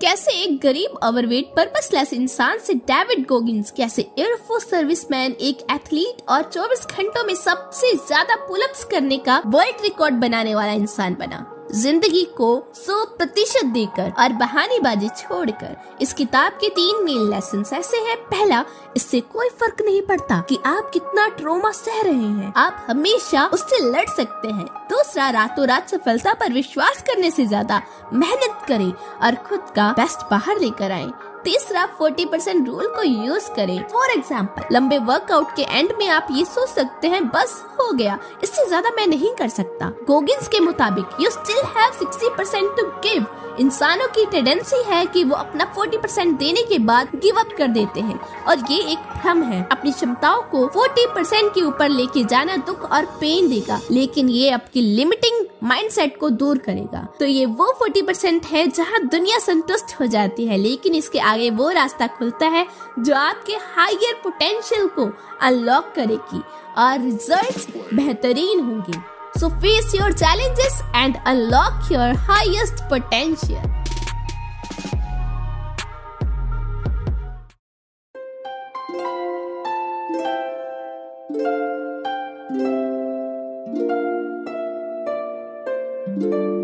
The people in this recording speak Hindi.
कैसे एक गरीब ओवरवेट पर्पसलेस इंसान से डेविड गोगिंस कैसे एयरफोर्स सर्विसमैन एक एथलीट और 24 घंटों में सबसे ज़्यादा पुलअप्स करने का वर्ल्ड रिकॉर्ड बनाने वाला इंसान बना। ज़िंदगी को सौ प्रतिशत देकर और बहानेबाजी छोड़कर। इस किताब के तीन मेन लेसन ऐसे हैं। पहला, इससे कोई फ़र्क नहीं पड़ता कि आप कितना ट्रोमा सह रहे हैं। आप हमेशा उससे लड़ सकते हैं। दूसरा, रातों रात सफलता पर विश्वास करने से ज़्यादा मेहनत करें और खुद का बेस्ट बाहर लेकर आए। तीसरा 40 परसेंट रूल को यूज़ करें। फॉर एग्ज़ाम्पल लंबे वर्कआउट के एंड में आप ये सोच सकते हैं, बस, हो गया। इससे ज़्यादा मैं नहीं कर सकता। गोगिंस के मुताबिक you still have 60 percent to give इंसानों की टेंडेंसी है कि वो अपना 40 परसेंट देने के बाद गिव अप कर देते हैं। और ये एक भ्रम है। अपनी क्षमताओं को 40 परसेंट के ऊपर लेके जाना दुख और पेन देगा। लेकिन ये आपकी लिमिटिंग माइंडसेट को दूर करेगा तो ये वो 40 परसेंट है जहाँ दुनिया संतुष्ट हो जाती है, लेकिन इसके आगे वो रास्ता खुलता है जो आपके हाइयर पोटेंशियल को अनलॉक करेगी और रिजल्ट्स बेहतरीन होंगे So face your challenges and unlock your highest potential. thank you thank you